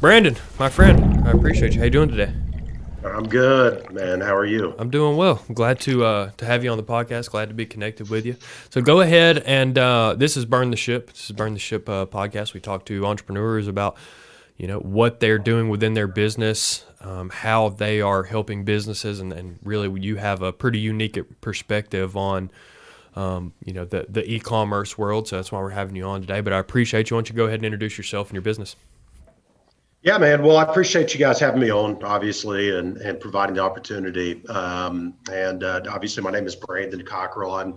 Brandon, my friend, I appreciate you. How you doing today? I'm good, man. How are you? I'm doing well. I'm glad to uh, to have you on the podcast. Glad to be connected with you. So go ahead and uh, this is Burn the Ship. This is Burn the Ship uh, podcast. We talk to entrepreneurs about you know what they're doing within their business, um, how they are helping businesses, and, and really you have a pretty unique perspective on. Um, you know the the e-commerce world, so that's why we're having you on today. But I appreciate you. Why don't you go ahead and introduce yourself and your business? Yeah, man. Well, I appreciate you guys having me on, obviously, and and providing the opportunity. Um, and uh, obviously, my name is Brandon Cockrell. I'm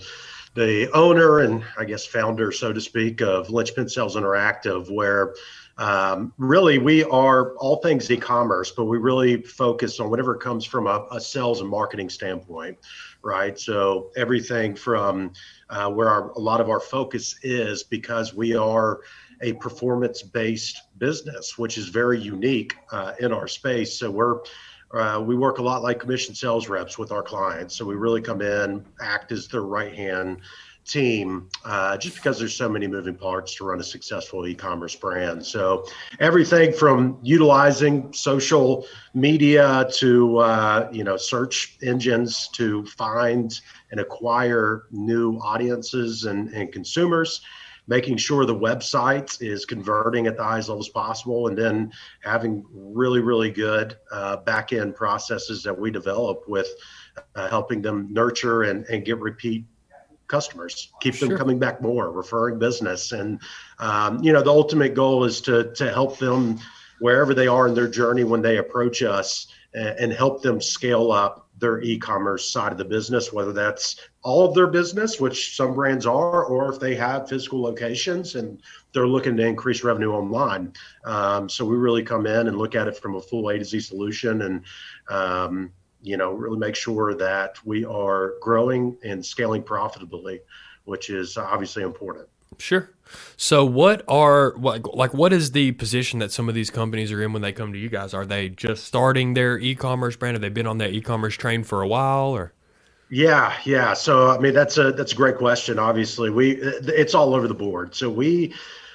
the owner and I guess founder, so to speak, of Linchpin Sales Interactive, where um, really, we are all things e-commerce, but we really focus on whatever comes from a, a sales and marketing standpoint, right? So everything from uh, where our, a lot of our focus is because we are a performance-based business, which is very unique uh, in our space. So we're uh, we work a lot like commission sales reps with our clients. So we really come in, act as their right hand team uh, just because there's so many moving parts to run a successful e-commerce brand so everything from utilizing social media to uh, you know search engines to find and acquire new audiences and, and consumers making sure the website is converting at the highest levels possible and then having really really good uh, back end processes that we develop with uh, helping them nurture and, and get repeat customers, keep them coming back more, referring business, and um, you know the ultimate goal is to to help them wherever they are in their journey when they approach us and, and help them scale up their e-commerce side of the business, whether that's all of their business, which some brands are, or if they have physical locations and they're looking to increase revenue online. Um, so we really come in and look at it from a full A to Z solution and um, you know, really make sure that we are growing and scaling profitably, which is obviously important. Sure. So, what are like what is the position that some of these companies are in when they come to you guys? Are they just starting their e-commerce brand? Have they been on that e-commerce train for a while, or? Yeah, yeah. So, I mean, that's a that's a great question. Obviously, we it's all over the board. So we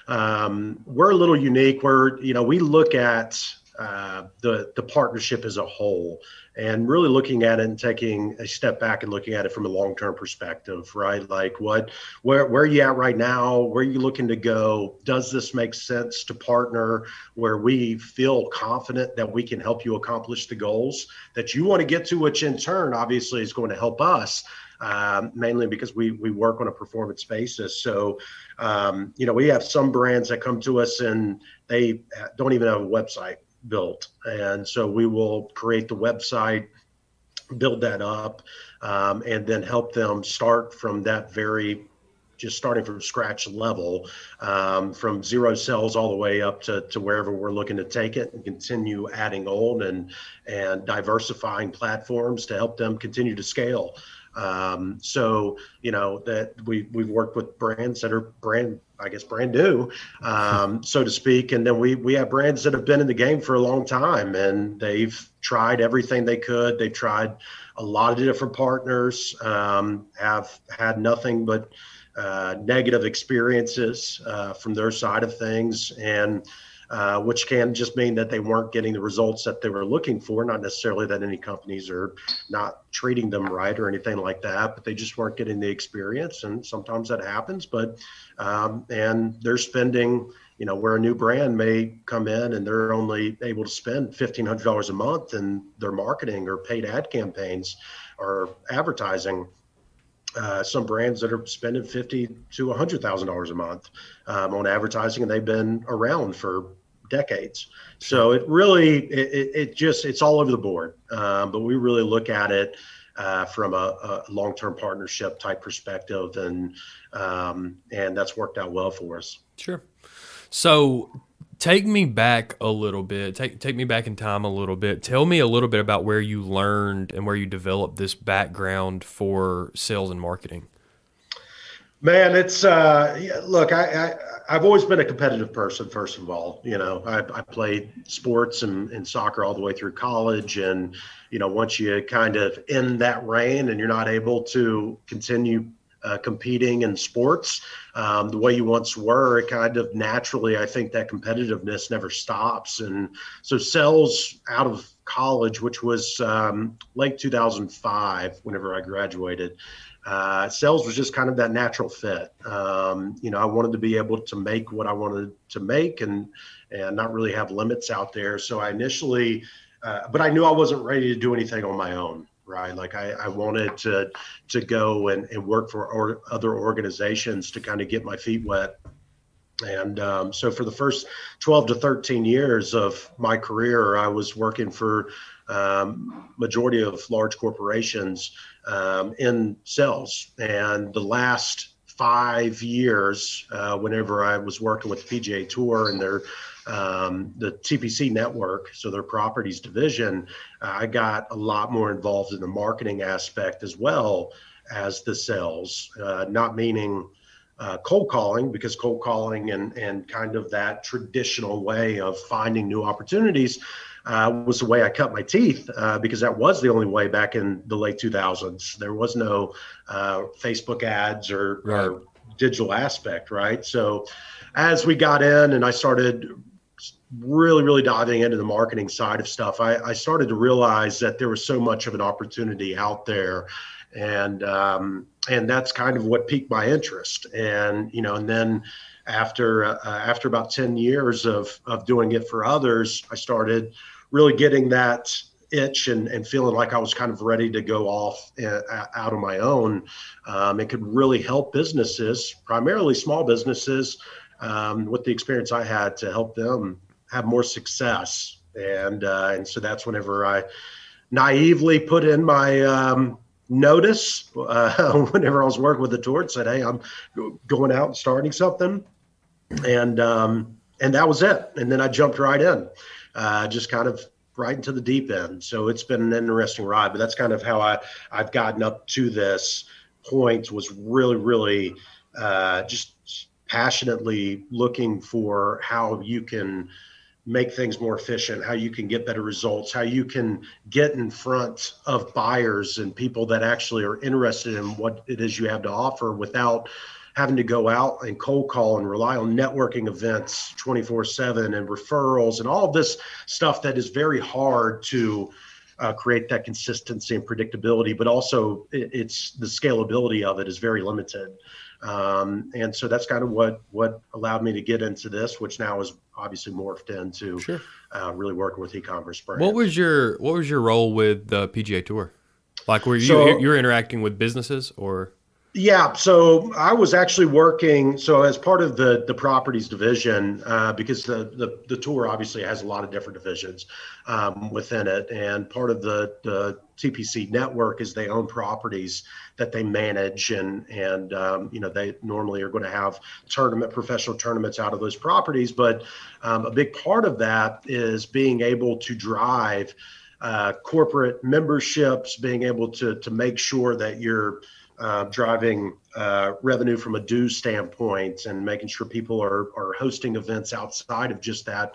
um, we're a little unique. We're you know we look at uh, the the partnership as a whole and really looking at it and taking a step back and looking at it from a long-term perspective right? Like what where where are you at right now? Where are you looking to go? Does this make sense to partner where we feel confident that we can help you accomplish the goals that you want to get to which in turn obviously is going to help us um, mainly because we we work on a performance basis. So, um, you know, we have some brands that come to us and they don't even have a website built. And so we will create the website, build that up, um, and then help them start from that very just starting from scratch level, um, from zero cells all the way up to, to wherever we're looking to take it and continue adding old and and diversifying platforms to help them continue to scale. Um, so you know that we we've worked with brands that are brand I guess brand new, um, so to speak, and then we we have brands that have been in the game for a long time and they've tried everything they could. They've tried a lot of different partners, um, have had nothing but uh, negative experiences uh, from their side of things, and uh, which can just mean that they weren't getting the results that they were looking for. Not necessarily that any companies are not treating them right or anything like that, but they just weren't getting the experience. And sometimes that happens. But um, and they're spending, you know, where a new brand may come in and they're only able to spend fifteen hundred dollars a month in their marketing or paid ad campaigns or advertising uh, some brands that are spending fifty to hundred thousand dollars a month um, on advertising, and they've been around for decades. So it really, it, it just, it's all over the board. Um, but we really look at it uh, from a, a, long-term partnership type perspective, and um, and that's worked out well for us. Sure. So take me back a little bit. Take take me back in time a little bit. Tell me a little bit about where you learned and where you developed this background for sales and marketing. Man, it's uh, look. I, I have always been a competitive person. First of all, you know, I, I played sports and, and soccer all the way through college, and you know, once you kind of end that reign and you're not able to continue uh, competing in sports um, the way you once were, it kind of naturally, I think that competitiveness never stops. And so, sales out of college, which was um, late 2005, whenever I graduated, uh, sales was just kind of that natural fit. Um, you know, I wanted to be able to make what I wanted to make and and not really have limits out there. So I initially, uh, but I knew I wasn't ready to do anything on my own right? Like I, I wanted to to go and, and work for or, other organizations to kind of get my feet wet. And um, so for the first 12 to 13 years of my career, I was working for um, majority of large corporations um, in sales. And the last five years, uh, whenever I was working with the PGA Tour and their um, the TPC network, so their properties division, uh, I got a lot more involved in the marketing aspect as well as the sales, uh, not meaning uh, cold calling, because cold calling and, and kind of that traditional way of finding new opportunities uh, was the way I cut my teeth uh, because that was the only way back in the late 2000s. There was no uh, Facebook ads or, right. or digital aspect, right? So as we got in and I started really, really diving into the marketing side of stuff, I, I started to realize that there was so much of an opportunity out there. And um, and that's kind of what piqued my interest. And you know, and then after uh, after about ten years of of doing it for others, I started really getting that itch and, and feeling like I was kind of ready to go off uh, out on my own. Um, it could really help businesses, primarily small businesses, um, with the experience I had to help them have more success. And uh, and so that's whenever I naively put in my um, notice uh, whenever I was working with the tour and said, "Hey, I'm going out and starting something," and um, and that was it. And then I jumped right in, uh, just kind of right into the deep end. So it's been an interesting ride. But that's kind of how I I've gotten up to this point. Was really really uh, just passionately looking for how you can make things more efficient, how you can get better results, how you can get in front of buyers and people that actually are interested in what it is you have to offer without having to go out and cold call and rely on networking events 24 7 and referrals and all of this stuff that is very hard to uh, create that consistency and predictability, but also it, it's the scalability of it is very limited. Um, and so that's kind of what what allowed me to get into this, which now is obviously morphed into sure. uh, really working with e-commerce brands. What was your what was your role with the PGA Tour? Like, were you so, you're interacting with businesses or? Yeah, so I was actually working. So as part of the the properties division, uh, because the, the the tour obviously has a lot of different divisions um, within it, and part of the the TPC network is they own properties that they manage, and and um, you know they normally are going to have tournament professional tournaments out of those properties, but um, a big part of that is being able to drive uh, corporate memberships, being able to to make sure that you're uh, driving uh, revenue from a dues standpoint and making sure people are, are hosting events outside of just that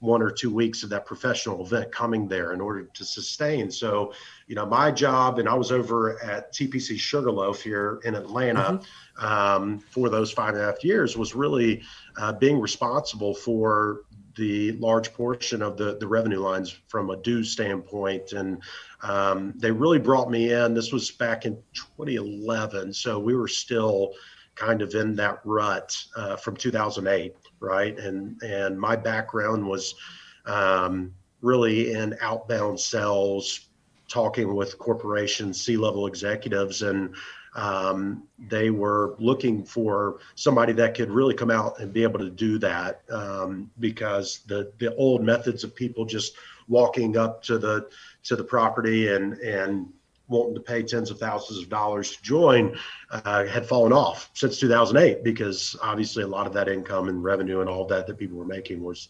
one or two weeks of that professional event coming there in order to sustain. So, you know, my job, and I was over at TPC Sugarloaf here in Atlanta mm-hmm. um, for those five and a half years, was really uh, being responsible for the large portion of the, the revenue lines from a dues standpoint. And um, they really brought me in. This was back in 2011. So we were still kind of in that rut uh, from 2008, right? And, and my background was um, really in outbound sales, talking with corporations, C level executives, and um, they were looking for somebody that could really come out and be able to do that um, because the the old methods of people just walking up to the to the property and and wanting to pay tens of thousands of dollars to join uh, had fallen off since 2008 because obviously a lot of that income and revenue and all that that people were making was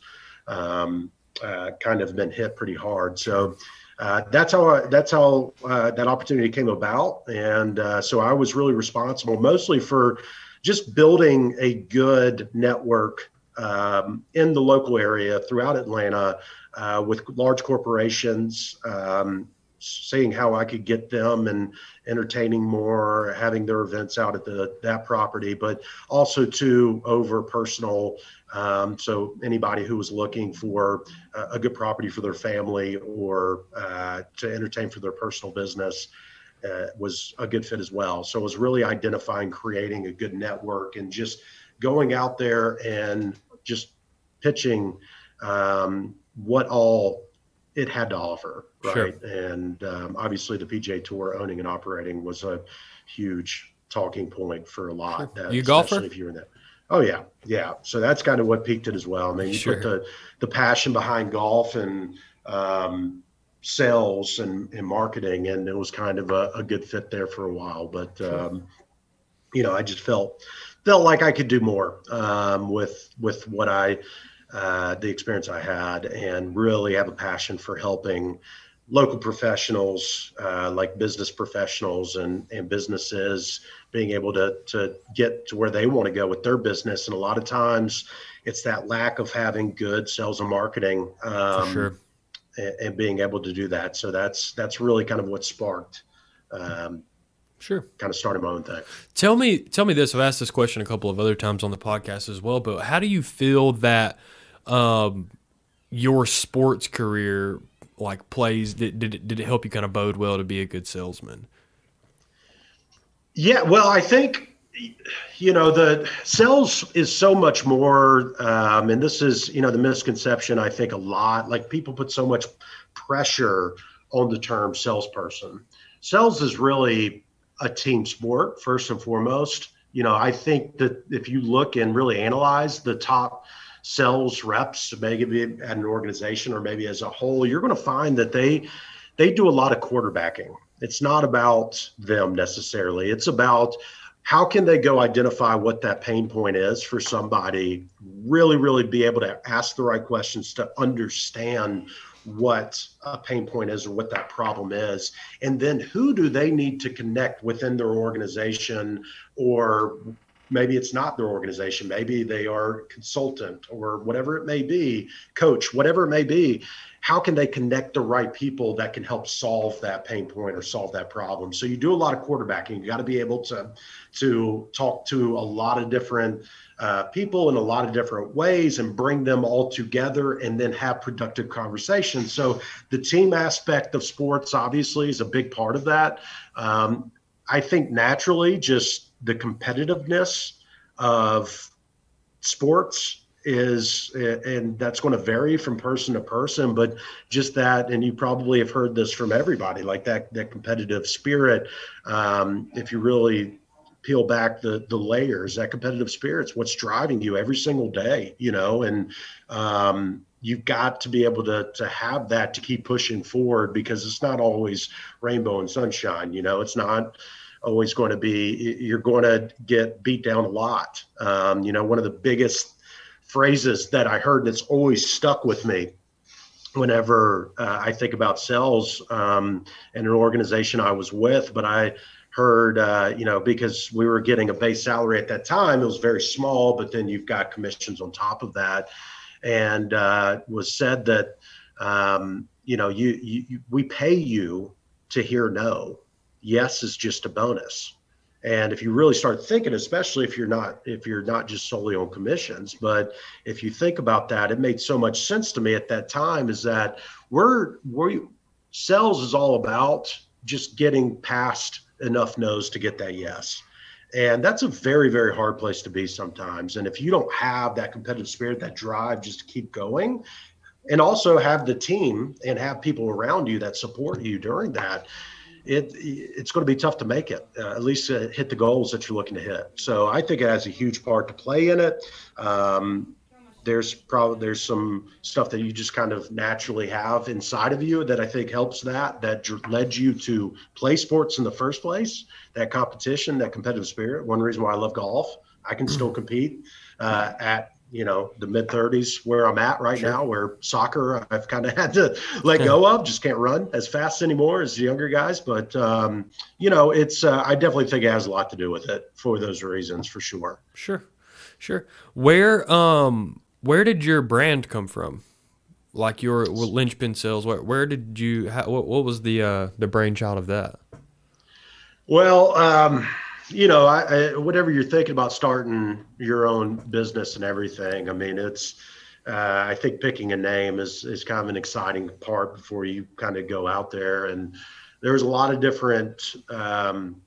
um, uh, kind of been hit pretty hard. So uh, that's how I, that's how uh, that opportunity came about, and uh, so I was really responsible mostly for just building a good network um, in the local area throughout Atlanta uh, with large corporations, um, seeing how I could get them and entertaining more, having their events out at the that property, but also to over personal. Um, so anybody who was looking for a, a good property for their family or uh, to entertain for their personal business. Uh, was a good fit as well. So it was really identifying, creating a good network, and just going out there and just pitching um, what all it had to offer, right? Sure. And um, obviously, the PGA Tour owning and operating was a huge talking point for a lot. Sure. you golfer? If you're in that. Oh yeah, yeah. So that's kind of what piqued it as well. I mean, you sure. put the the passion behind golf and um, sales and, and marketing, and it was kind of a, a good fit there for a while. But um, you know, I just felt felt like I could do more um, with with what I uh, the experience I had, and really have a passion for helping local professionals, uh, like business professionals and, and businesses, being able to to get to where they want to go with their business. And a lot of times, it's that lack of having good sales and marketing, um, sure. and, and, being able to do that. So that's that's really kind of what sparked. Um, Sure. Kind of started my own thing. Tell me, tell me this. I've asked this question a couple of other times on the podcast as well. But how do you feel that um, your sports career like plays did, did it, did it help you kind of bode well to be a good salesman? Yeah, well, I think you know the sales is so much more, um, and this is you know the misconception. I think a lot like people put so much pressure on the term salesperson. Sales is really a team sport first and foremost. You know, I think that if you look and really analyze the top sales reps, maybe at an organization or maybe as a whole, you're going to find that they they do a lot of quarterbacking. It's not about them necessarily. It's about how can they go identify what that pain point is for somebody, really, really be able to ask the right questions to understand what a pain point is or what that problem is. And then who do they need to connect within their organization or maybe it's not their organization. Maybe they are consultant or whatever it may be coach whatever it may be. How can they connect the right people that can help solve that pain point or solve that problem? So you do a lot of quarterbacking. You got to be able to to talk to a lot of different uh, people in a lot of different ways and bring them all together and then have productive conversations. So the team aspect of sports obviously is a big part of that. Um, i think naturally just the competitiveness of sports is and that's going to vary from person to person but just that and you probably have heard this from everybody like that that competitive spirit um, if you really peel back the the layers that competitive spirit's what's driving you every single day you know and um, you've got to be able to to have that to keep pushing forward because it's not always rainbow and sunshine you know it's not always going to be you're going to get beat down a lot. Um, you know, one of the biggest phrases that I heard that's always stuck with me whenever uh, I think about sales um, an organization I was with, but I heard, uh, you know, because we were getting a base salary at that time, it was very small, but then you've got commissions on top of that. And uh, was said that, um, you know, you, you, we pay you to hear no yes is just a bonus. And if you really start thinking especially if you're not if you're not just solely on commissions but if you think about that it made so much sense to me at that time is that we're we sales is all about just getting past enough no's to get that yes. And that's a very very hard place to be sometimes. And if you don't have that competitive spirit that drive just to keep going and also have the team and have people around you that support you during that it it's going to be tough to make it. Uh, at least uh, hit the goals that you're looking to hit. So I think it has a huge part to play in it. Um, there's probably there's some stuff that you just kind of naturally have inside of you that I think helps that that led you to play sports in the first place. That competition, that competitive spirit. One reason why I love golf. I can still compete uh, at you know the mid 30s where i'm at right sure. now where soccer i've kind of had to let go of just can't run as fast anymore as the younger guys but um, you know it's uh, i definitely think it has a lot to do with it for those reasons for sure sure sure where um where did your brand come from like your linchpin sales? Where, where did you? How, what, what was the uh, the brainchild of that? Well, um, you know, I, I, whatever you're thinking about starting your own business and everything. I mean, it's. Uh, I think picking a name is is kind of an exciting part before you kind of go out there. And there's a lot of different. Um,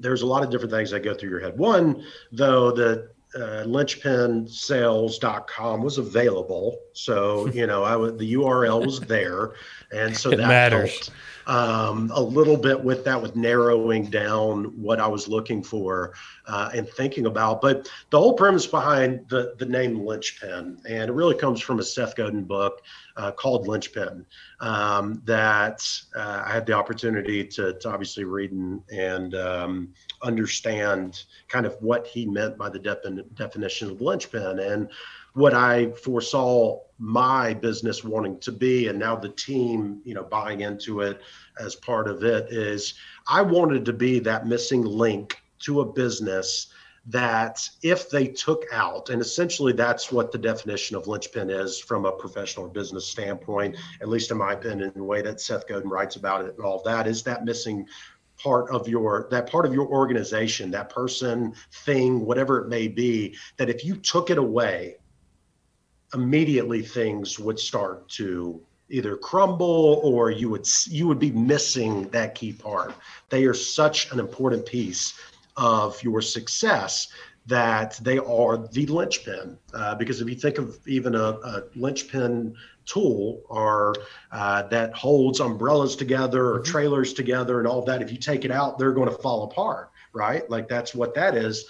there's a lot of different things that go through your head. One, though, the uh, linchpinsales.com was available. So, you know, I would, the URL was there. And so it that matters. helped um, a little bit with that, with narrowing down what I was looking for uh, and thinking about. But the whole premise behind the, the name Linchpin, and it really comes from a Seth Godin book uh, called Linchpin um, that uh, I had the opportunity to, to obviously read and, and um, understand kind of what he meant by the defin- definition of linchpin. And what I foresaw my business wanting to be, and now the team, you know, buying into it as part of it is I wanted to be that missing link to a business that if they took out, and essentially that's what the definition of linchpin is from a professional or business standpoint, at least in my opinion, the way that Seth Godin writes about it and all that is that missing part of your that part of your organization that person thing whatever it may be that if you took it away immediately things would start to either crumble or you would you would be missing that key part. They are such an important piece of your success that they are the linchpin uh, because if you think of even a, a linchpin tool or uh, that holds umbrellas together or mm-hmm. trailers together and all that if you take it out they're going to fall apart right like that's what that is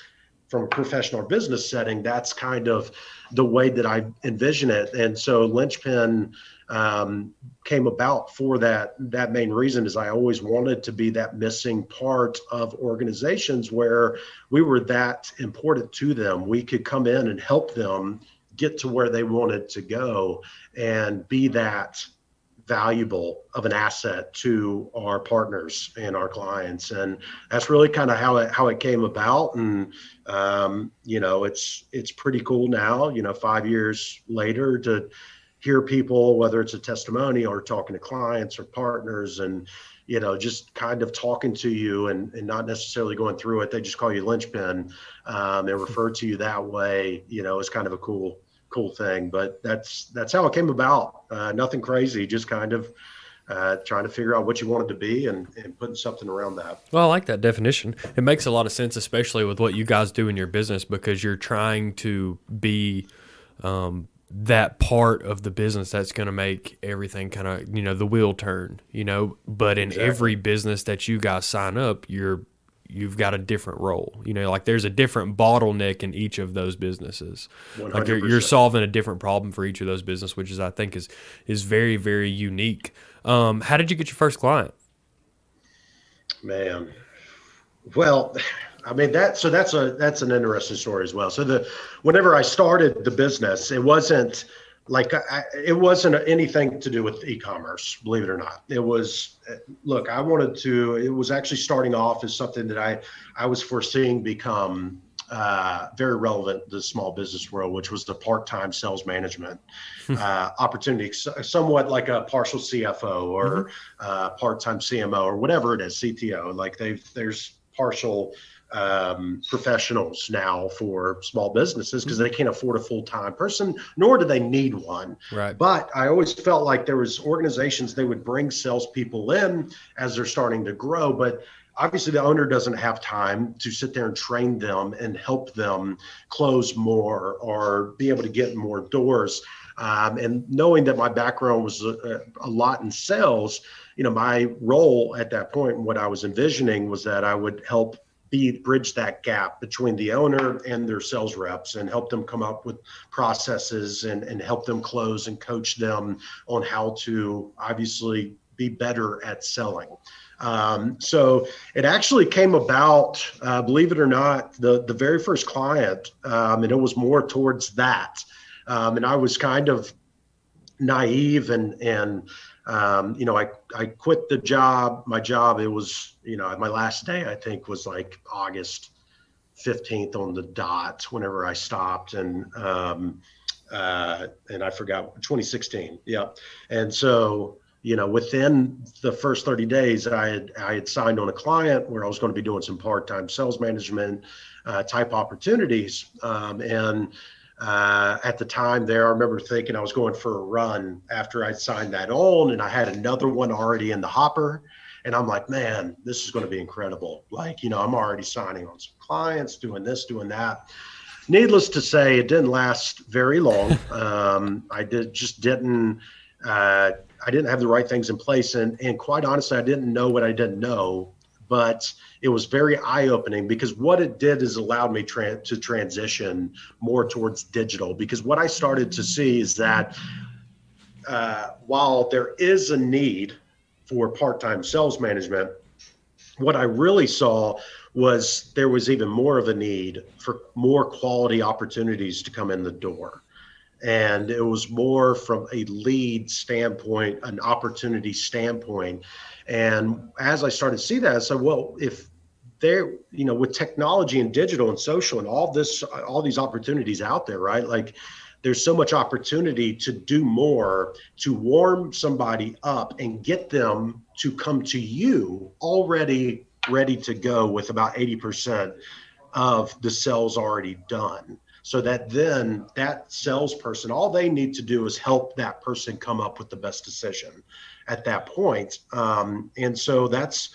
from a professional or business setting, that's kind of the way that I envision it. And so linchpin um, came about for that. That main reason is I always wanted to be that missing part of organizations where we were that important to them. We could come in and help them get to where they wanted to go and be that valuable of an asset to our partners and our clients and that's really kind of how it how it came about and um, you know it's it's pretty cool now you know five years later to hear people whether it's a testimony or talking to clients or partners and you know just kind of talking to you and, and not necessarily going through it they just call you linchpin um, and refer to you that way you know is kind of a cool cool thing. But that's that's how it came about. Uh, nothing crazy, just kind of uh, trying to figure out what you wanted to be and, and putting something around that. Well, I like that definition. It makes a lot of sense, especially with what you guys do in your business, because you're trying to be um, that part of the business that's going to make everything kind of you know the wheel turn. You know, but in exactly. every business that you guys sign up, you're you've got a different role. You know, like there's a different bottleneck in each of those businesses. 100%. Like you're, you're, solving a different problem for each of those business, which is I think is is very very unique. Um, how did you get your first client? Man, well, I mean that. So that's a that's an interesting story as well. So the whenever I started the business, it wasn't like I, it wasn't anything to do with e-commerce believe it or not it was look i wanted to it was actually starting off as something that i i was foreseeing become uh, very relevant to the small business world which was the part-time sales management hmm. uh, opportunity somewhat like a partial cfo or mm-hmm. uh, part-time cmo or whatever it is cto like they've there's partial um, professionals now for small businesses because they can't afford a full-time person nor do they need one. Right. But i always felt like there was organizations they would bring salespeople in as they're starting to grow but obviously the owner doesn't have time to sit there and train them and help them close more or be able to get more doors. Um, and knowing that my background was a, a, lot in sales you know my role at that point and what i was envisioning was that i would help be bridge that gap between the owner and their sales reps and help them come up with processes and, and help them close and coach them on how to obviously be better at selling. Um, so it actually came about, uh, believe it or not, the, the very first client, um, and it was more towards that. Um, and I was kind of naive and, and um, you know, I, I quit the job, my job, it was, you know, my last day, I think was like August 15th on the dot whenever I stopped. And, um, uh, and I forgot 2016. Yeah, and so you know within the first 30 days, I had I had signed on a client where I was going to be doing some part-time sales management uh, type opportunities, um, and uh, at the time there, I remember thinking I was going for a run after I signed that on, and I had another one already in the hopper. And I'm like, man, this is going to be incredible. Like, you know, I'm already signing on some clients, doing this, doing that. Needless to say, it didn't last very long. Um, I did just didn't. Uh, I didn't have the right things in place, and and quite honestly, I didn't know what I didn't know. But it was very eye opening because what it did is allowed me tra- to transition more towards digital. Because what I started to see is that uh, while there is a need for part time sales management, what I really saw was there was even more of a need for more quality opportunities to come in the door. And it was more from a lead standpoint, an opportunity standpoint. And as I started to see that, I said, well, if there, you know, with technology and digital and social and all this, all these opportunities out there, right? Like there's so much opportunity to do more to warm somebody up and get them to come to you already ready to go with about 80% of the sales already done so that then that salesperson all they need to do is help that person come up with the best decision at that point um, and so that's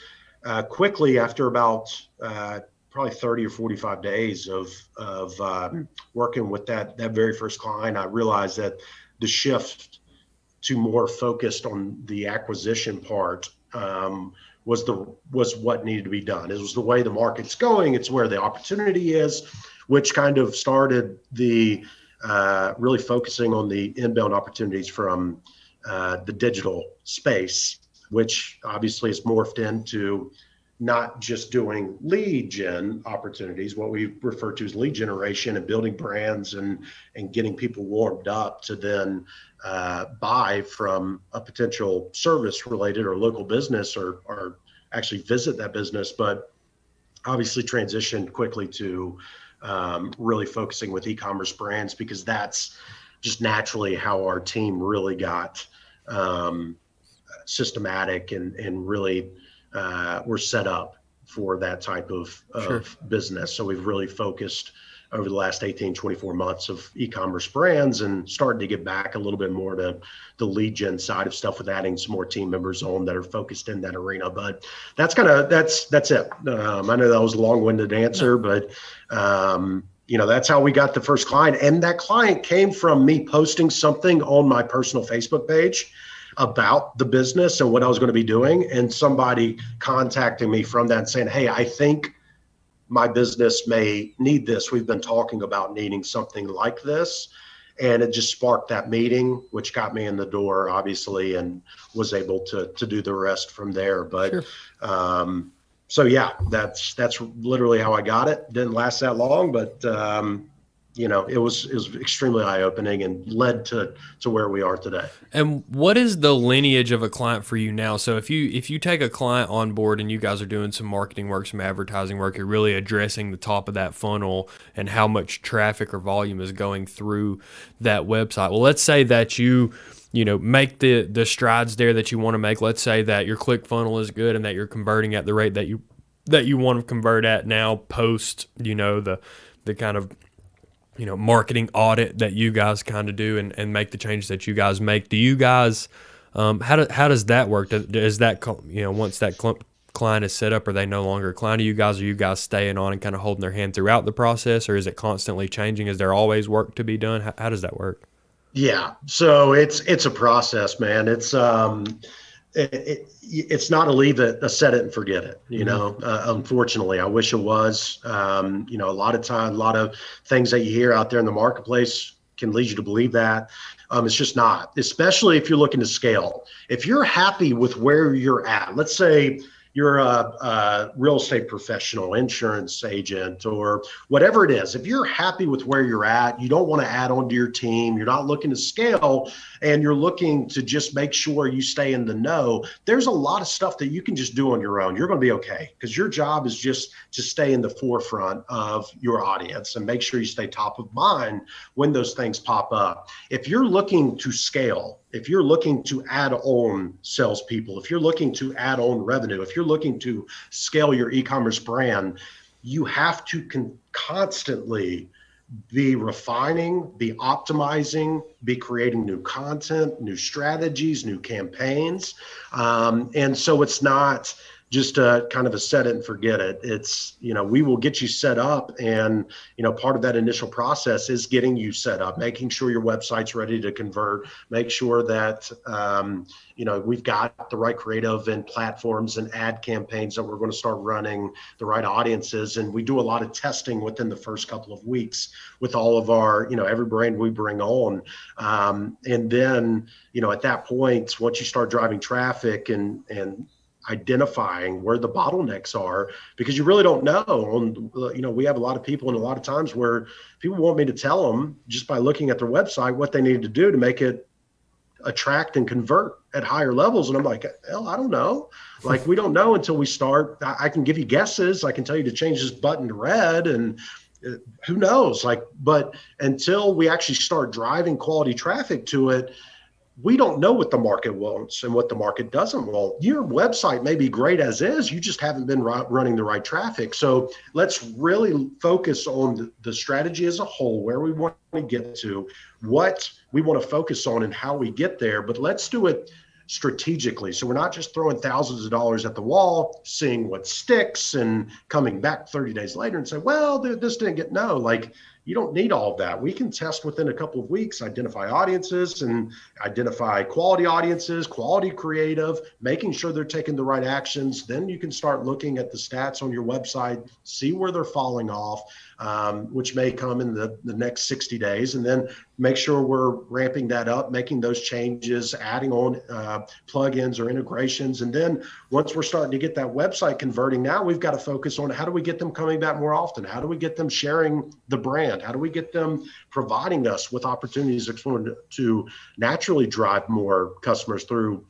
uh, quickly after about uh, probably 30 or 45 days of of uh, working with that that very first client i realized that the shift to more focused on the acquisition part um, was the was what needed to be done. It was the way the market's going. It's where the opportunity is, which kind of started the uh, really focusing on the inbound opportunities from uh, the digital space, which obviously has morphed into not just doing lead gen opportunities, what we refer to as lead generation and building brands and and getting people warmed up to then uh, buy from a potential service related or local business or or actually visit that business, but obviously transitioned quickly to um, really focusing with e-commerce brands because that's just naturally how our team really got um, systematic and and really uh, we're set up for that type of, of sure. business. So we've really focused over the last 18, 24 months of e-commerce brands and starting to get back a little bit more to the lead gen side of stuff with adding some more team members on that are focused in that arena. But that's kind of, that's, that's it. Um, I know that was a long winded answer, but, um, you know, that's how we got the first client. And that client came from me posting something on my personal Facebook page about the business and what I was going to be doing, and somebody contacting me from that and saying, "Hey, I think my business may need this. We've been talking about needing something like this." And it just sparked that meeting, which got me in the door, obviously, and was able to to do the rest from there. But sure. um, so yeah, that's that's literally how I got it. Didn't last that long, but um, you know, it was it was extremely eye opening and led to to where we are today. And what is the lineage of a client for you now? So if you if you take a client on board and you guys are doing some marketing work, some advertising work, you're really addressing the top of that funnel and how much traffic or volume is going through that website. Well, let's say that you you know make the the strides there that you want to make. Let's say that your click funnel is good and that you're converting at the rate that you that you want to convert at now post, you know, the the kind of you know marketing audit that you guys kind of do and, and make the changes that you guys make. Do you guys um, how, do, how does that work? Is that you know once that clump client is set up are they no longer a client to you guys? Are you guys staying on and kind of holding their hand throughout the process or is it constantly changing? Is there always work to be done? How, how does that work yeah so it's it's a process man it's um it, it, it's not a leave it, a set it and forget it. You mm-hmm. know, uh, unfortunately, I wish it was. Um, you know, a lot of time, a lot of things that you hear out there in the marketplace can lead you to believe that. Um, it's just not, especially if you're looking to scale. If you're happy with where you're at, let's say you're a, a, real estate professional, insurance agent, or whatever it is, if you're happy with where you're at, you don't want to add on to your team, you're not looking to scale, and you're looking to just make sure you stay in the know, there's a lot of stuff that you can just do on your own. You're going to be okay because your job is just to stay in the forefront of your audience and make sure you stay top of mind when those things pop up. If you're looking to scale, if you're looking to add on salespeople, if you're looking to add on revenue, if you're looking to scale your e-commerce brand, you have to con- constantly be refining, be optimizing, be creating new content, new strategies, new campaigns. Um, and so it's not just a kind of a set it and forget it. It's, you know, we will get you set up. And, you know, part of that initial process is getting you set up, making sure your website's ready to convert, make sure that, um, you know, we've got the right creative and platforms and ad campaigns that we're going to start running, the right audiences. And we do a lot of testing within the first couple of weeks with all of our, you know, every brand we bring on. Um, and then, you know, at that point, once you start driving traffic and, and, identifying where the bottlenecks are because you really don't know on you know we have a lot of people and a lot of times where people want me to tell them just by looking at their website what they need to do to make it attract and convert at higher levels. And i'm like hell i don't know. Like we don't know until we start. I, I can give you guesses. I can tell you to change this button to red and uh, who knows? Like but until we actually start driving quality traffic to it we don't know what the market wants and what the market doesn't want. Your website may be great as is, you just haven't been running the right traffic. So let's really focus on the strategy as a whole, where we want to get to, what we want to focus on, and how we get there. But let's do it strategically. So we're not just throwing thousands of dollars at the wall, seeing what sticks, and coming back 30 days later and say, well, this didn't get no. Like, you don't need all of that. We can test within a couple of weeks, identify audiences and identify quality audiences, quality creative, making sure they're taking the right actions. Then you can start looking at the stats on your website, see where they're falling off um, which may come in the, the next 60 days, and then make sure we're ramping that up, making those changes, adding on uh, plugins or integrations. And then once we're starting to get that website converting, now we've got to focus on how do we get them coming back more often? How do we get them sharing the brand? How do we get them providing us with opportunities to naturally drive more customers through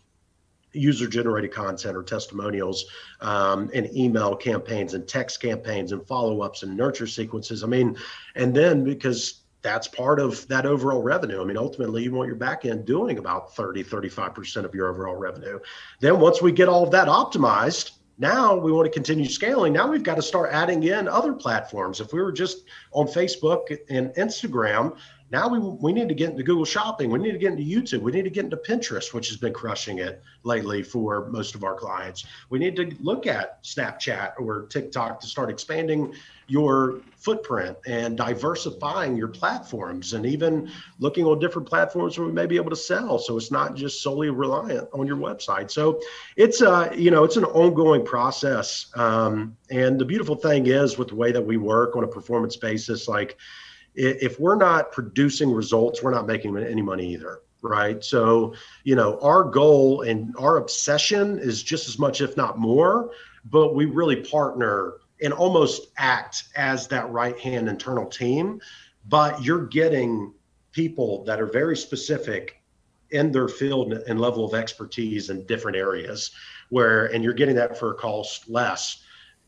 user generated content or testimonials um, and email campaigns and text campaigns and follow ups and nurture sequences. I mean, and then because that's part of that overall revenue. I mean, ultimately, you want your back end doing about 30, 35% of your overall revenue. Then, once we get all of that optimized, now we want to continue scaling. Now we've got to start adding in other platforms. If we were just on Facebook and Instagram, now we, we need to get into Google Shopping. We need to get into YouTube. We need to get into Pinterest, which has been crushing it lately for most of our clients. We need to look at Snapchat or TikTok to start expanding your footprint and diversifying your platforms and even looking on different platforms where we may be able to sell. So it's not just solely reliant on your website. So it's a, you know, it's an ongoing process. Um, and the beautiful thing is with the way that we work on a performance basis, like, if we're not producing results, we're not making any money either. Right. So, you know, our goal and our obsession is just as much, if not more, but we really partner and almost act as that right hand internal team. But you're getting people that are very specific in their field and level of expertise in different areas where, and you're getting that for a cost less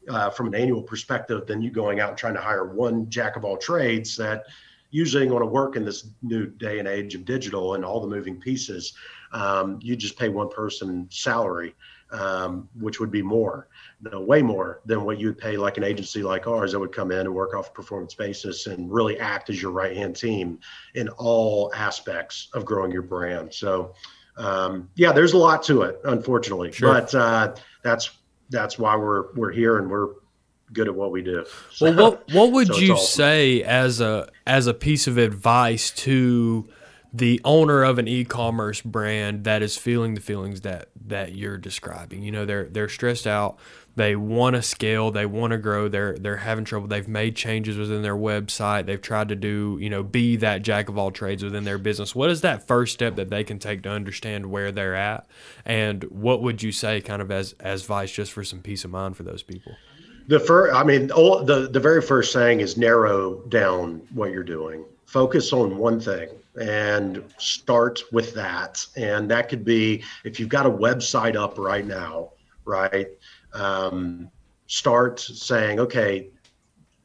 uh, from an annual perspective than you going out and trying to hire one jack of all trades that usually ain't going to work in this new day and age of digital and all the moving pieces. Um, you just pay one person salary, um, which would be more, no, way more than what you would pay like an agency like ours that would come in and work off a performance basis and really act as your right hand team in all aspects of growing your brand. So, um, yeah, there's a lot to it, unfortunately, sure. but uh, that's that's why we're we're here and we're good at what we do. So, well, what what would so you awesome. say as a as a piece of advice to the owner of an e-commerce brand that is feeling the feelings that that you're describing. You know, they're they're stressed out. They want to scale. They want to grow. They're they're having trouble. They've made changes within their website. They've tried to do you know be that jack of all trades within their business. What is that first step that they can take to understand where they're at? And what would you say, kind of as as advice, just for some peace of mind for those people? The first, I mean, all, the the very first thing is narrow down what you're doing. Focus on one thing and start with that. And that could be if you've got a website up right now, right? Um, start saying, okay,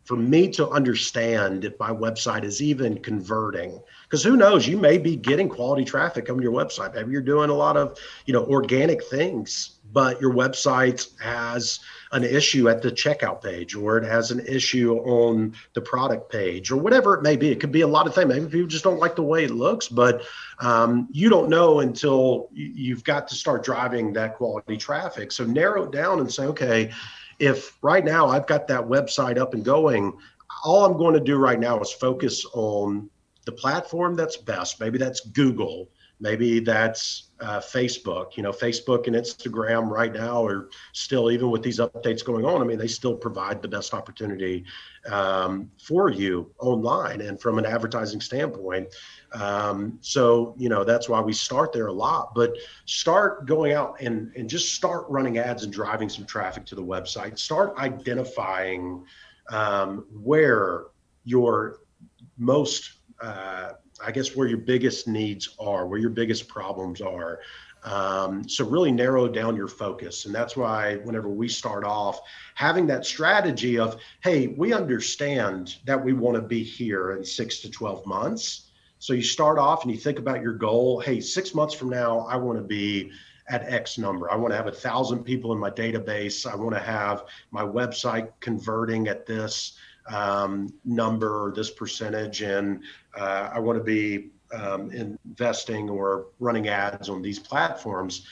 for me to understand if my website is even converting, because who knows, you may be getting quality traffic on your website. Maybe you're doing a lot of, you know, organic things, but your website has an issue at the checkout page or it has an issue on the product page or whatever it may be. It could be a lot of things. Maybe people just don't like the way it looks, but um, you don't know until you've got to start driving that quality traffic. So narrow it down and say, okay, if right now I've got that website up and going, all I'm going to do right now is focus on the platform that's best. Maybe that's Google maybe that's uh, Facebook. You know, Facebook and Instagram right now are still, even with these updates going on, I mean, they still provide the best opportunity um, for you online and from an advertising standpoint. Um, so, you know, that's why we start there a lot, but start going out and, and just start running ads and driving some traffic to the website. Start identifying um, where your most uh, I guess where your biggest needs are, where your biggest problems are. Um, so really narrow down your focus. And that's why whenever we start off, having that strategy of, hey, we understand that we want to be here in six to 12 months. So you start off and you think about your goal. Hey, six months from now, I want to be at X number. I want to have a thousand people in my database. I want to have my website converting at this um, number, this percentage, and uh, I want to be um, investing or running ads on these platforms.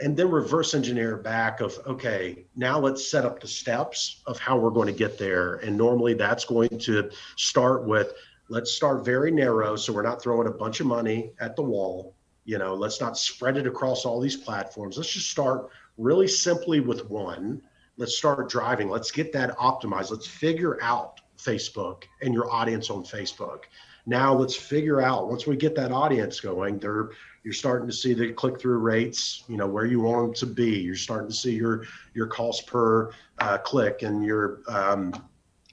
And then reverse engineer back of, okay, now let's set up the steps of how we're going to get there. And normally that's going to start with, let's start very narrow. So we're not throwing a bunch of money at the wall. You know, let's not spread it across all these platforms. Let's just start really simply with one let's start driving. Let's get that optimized. Let's figure out facebook and your audience on facebook. Now let's figure out once we get that audience going they're you're starting to see the click-through rates you know where you want them to be. You're starting to see your your cost per uh, click and your um,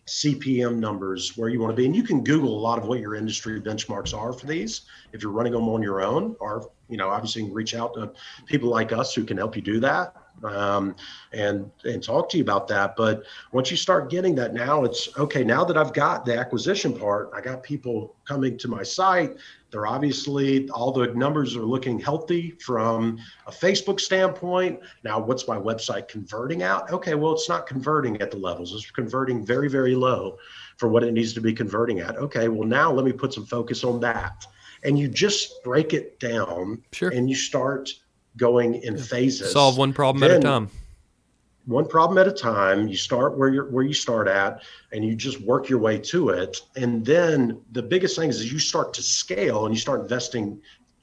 CPM numbers where you want to be. And you can Google a lot of what your industry benchmarks are for these. If you're running them on your own, or, you know, obviously you can reach out to people like us who can help you do that um, and and talk to you about that. But once you start getting that, now it's okay. Now that I've got the acquisition part, I got people coming to my site. They're obviously all the numbers are looking healthy from a Facebook standpoint. Now, what's my website converting out? Okay, well, it's not converting at the levels. It's converting very very low for what it needs to be converting at. Okay, well now let me put some focus on that. And you just break it down sure. and you start going in phases. Solve one problem then, at a time. One problem at a time. You start where you're where you start at, and you just work your way to it. And then the biggest thing is you start to scale and you start investing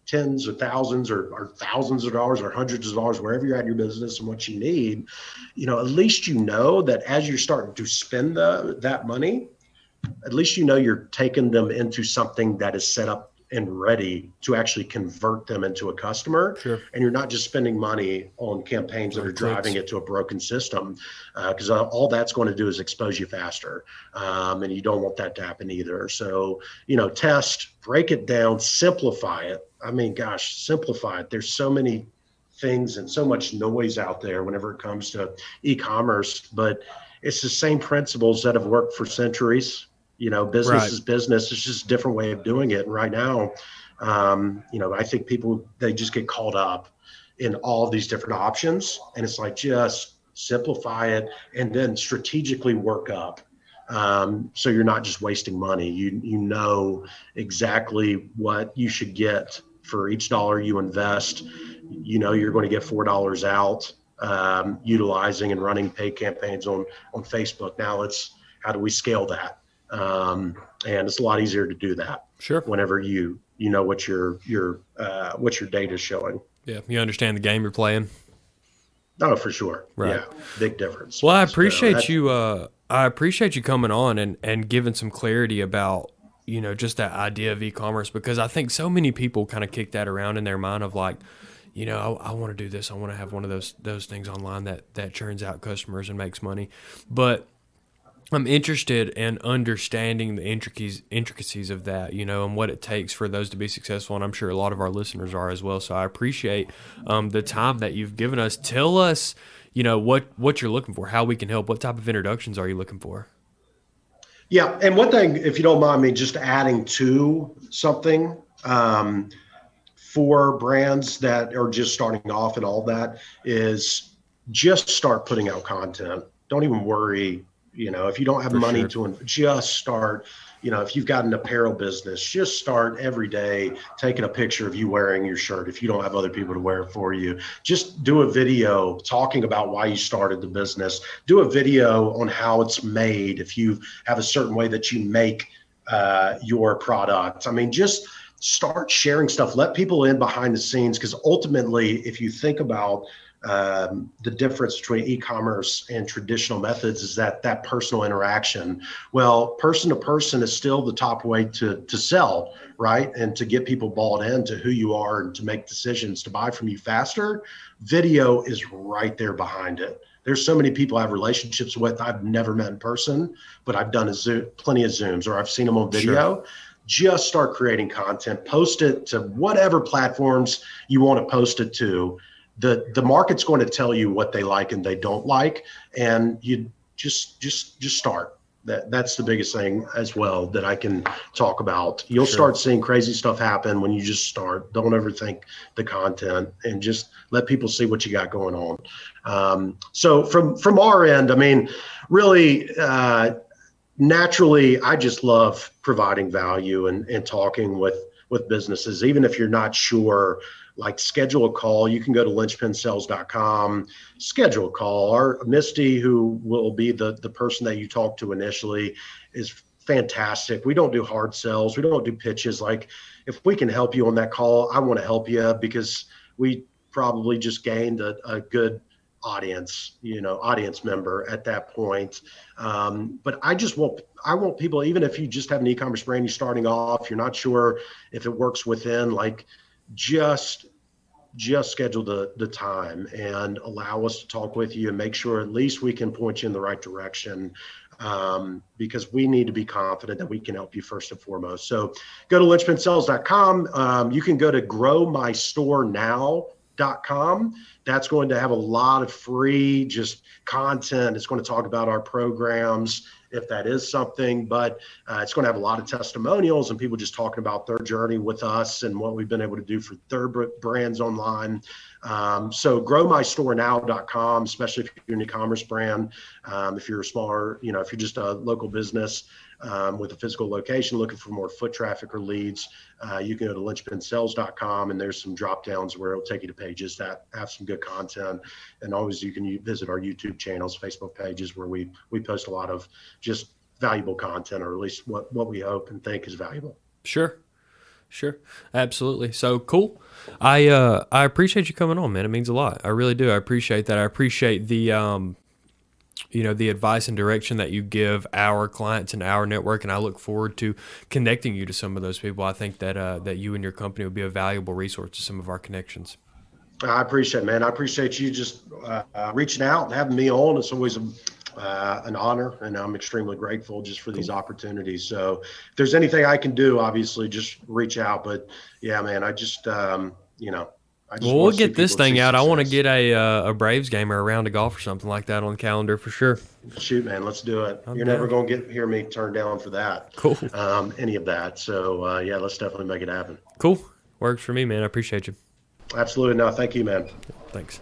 tens or thousands or, or, thousands of dollars or hundreds of dollars wherever you're at in your business and what you need you know at least you know that as you're starting to spend the, that money at least you know you're taking them into something that is set up and ready to actually convert them into a customer. Sure. And you're not just spending money on campaigns that are driving it to a broken system, because uh, all that's going to do is expose you faster. Um, and you don't want that to happen either. So, you know, test, break it down, simplify it. I mean, gosh, simplify it. There's so many things and so much noise out there whenever it comes to e-commerce, but it's the same principles that have worked for centuries you know business right. is business. It's just a different way of doing it. And right now um, you know i think people they just get caught up in all these different options. And it's like just simplify it and then strategically work up. Um, so you're not just wasting money. You you know exactly what you should get for each dollar you invest. You know you're going to get four dollars out um, utilizing and running paid campaigns on on facebook. Now it's how do we scale that um, and it's a lot easier to do that. Sure. Whenever you you know what your your uh, what your data is showing. Yeah, you understand the game you're playing. Oh, for sure. Right. Yeah, big difference. Well, I appreciate that- you. Uh, I appreciate you coming on and and giving some clarity about you know just that idea of e-commerce because I think so many people kind of kick that around in their mind of like, you know, I, I want to do this. I want to have one of those those things online that that churns out customers and makes money, but I'm interested in understanding the intricacies intricacies of that, you know, and what it takes for those to be successful. And I'm sure a lot of our listeners are as well. So I appreciate um, the time that you've given us. Tell us, you know, what what you're looking for, how we can help. What type of introductions are you looking for? Yeah, and one thing, if you don't mind me just adding to something um, for brands that are just starting off and all that is just start putting out content. Don't even worry. You know, if you don't have For money sure. to just start. You know, if you've got an apparel business, just start every day taking a picture of you wearing your shirt. If you don't have other people to wear it for you, just do a video talking about why you started the business. Do a video on how it's made. If you have a certain way that you make uh, your product. I mean, just start sharing stuff. Let people in behind the scenes because ultimately, if you think about um, the difference between e-commerce and traditional methods is that that personal interaction. Well, person to person is still the top way to to sell, right? And to get people bought into who you are and to make decisions to buy from you faster. Video is right there behind it. There's so many people I have relationships with I've never met in person, but I've done a Zoom, plenty of Zooms or I've seen them on video. Just start creating content, post it to whatever platforms you want to post it to. The the market's going to tell you what they like and they don't like, and you just just just start. That that's the biggest thing as well that I can talk about. You'll Sure. start seeing crazy stuff happen when you just start. Don't overthink the content and just let people see what you got going on. Um, so from from our end, I mean, really, uh, naturally, I just love providing value and and talking with with businesses, even if you're not sure. Like schedule a call. You can go to lynchpinsales.com, schedule a call. Our Misty, who will be the the person that you talk to initially, is fantastic. We don't do hard sells. We don't do pitches. Like if we can help you on that call, I want to help you because we probably just gained a, a good audience, you know, audience member at that point. Um, but I just want I want people, even if you just have an e-commerce brand, you're starting off, you're not sure if it works within, like just just schedule the the time and allow us to talk with you and make sure at least we can point you in the right direction um, because we need to be confident that we can help you first and foremost. So go to lynchpinsales.com. Um, you can go to growmystore.now.com. That's going to have a lot of free just content. It's going to talk about our programs if that is something, but uh, it's going to have a lot of testimonials and people just talking about their journey with us and what we've been able to do for their brands online. Um, so growmystore.now.com, especially if you're an e-commerce brand, um, if you're a smaller, you know, if you're just a local business um, with a physical location looking for more foot traffic or leads, uh, you can go to lynchpinsales.com and there's some drop downs where it'll take you to pages that have some good content. And always you can visit our YouTube channels, Facebook pages where we we post a lot of just valuable content, or at least what what we hope and think is valuable. Sure. Sure. Absolutely. So cool. I uh I appreciate you coming on, man. It means a lot. I really do. I appreciate that. I appreciate the um you know the advice and direction that you give our clients and our network and I look forward to connecting you to some of those people. I think that uh that you and your company would be a valuable resource to some of our connections. I appreciate it, man. I appreciate you just uh, uh, reaching out and having me on. It's always a, uh, an honor, and I'm extremely grateful just for these opportunities. So, if there's anything I can do, obviously, just reach out. But yeah, man, I just, um, you know, Well, we'll get this thing out. I want to get a uh, a Braves game or a round of golf or something like that on the calendar for sure. shoot, man. Let's do it. I'm You're down. never going to get hear me turn down for that. Cool. Um, any of that. So uh, yeah, let's definitely make it happen. Cool. Works for me, man. I appreciate you. Absolutely. No, thank you, man. Thanks.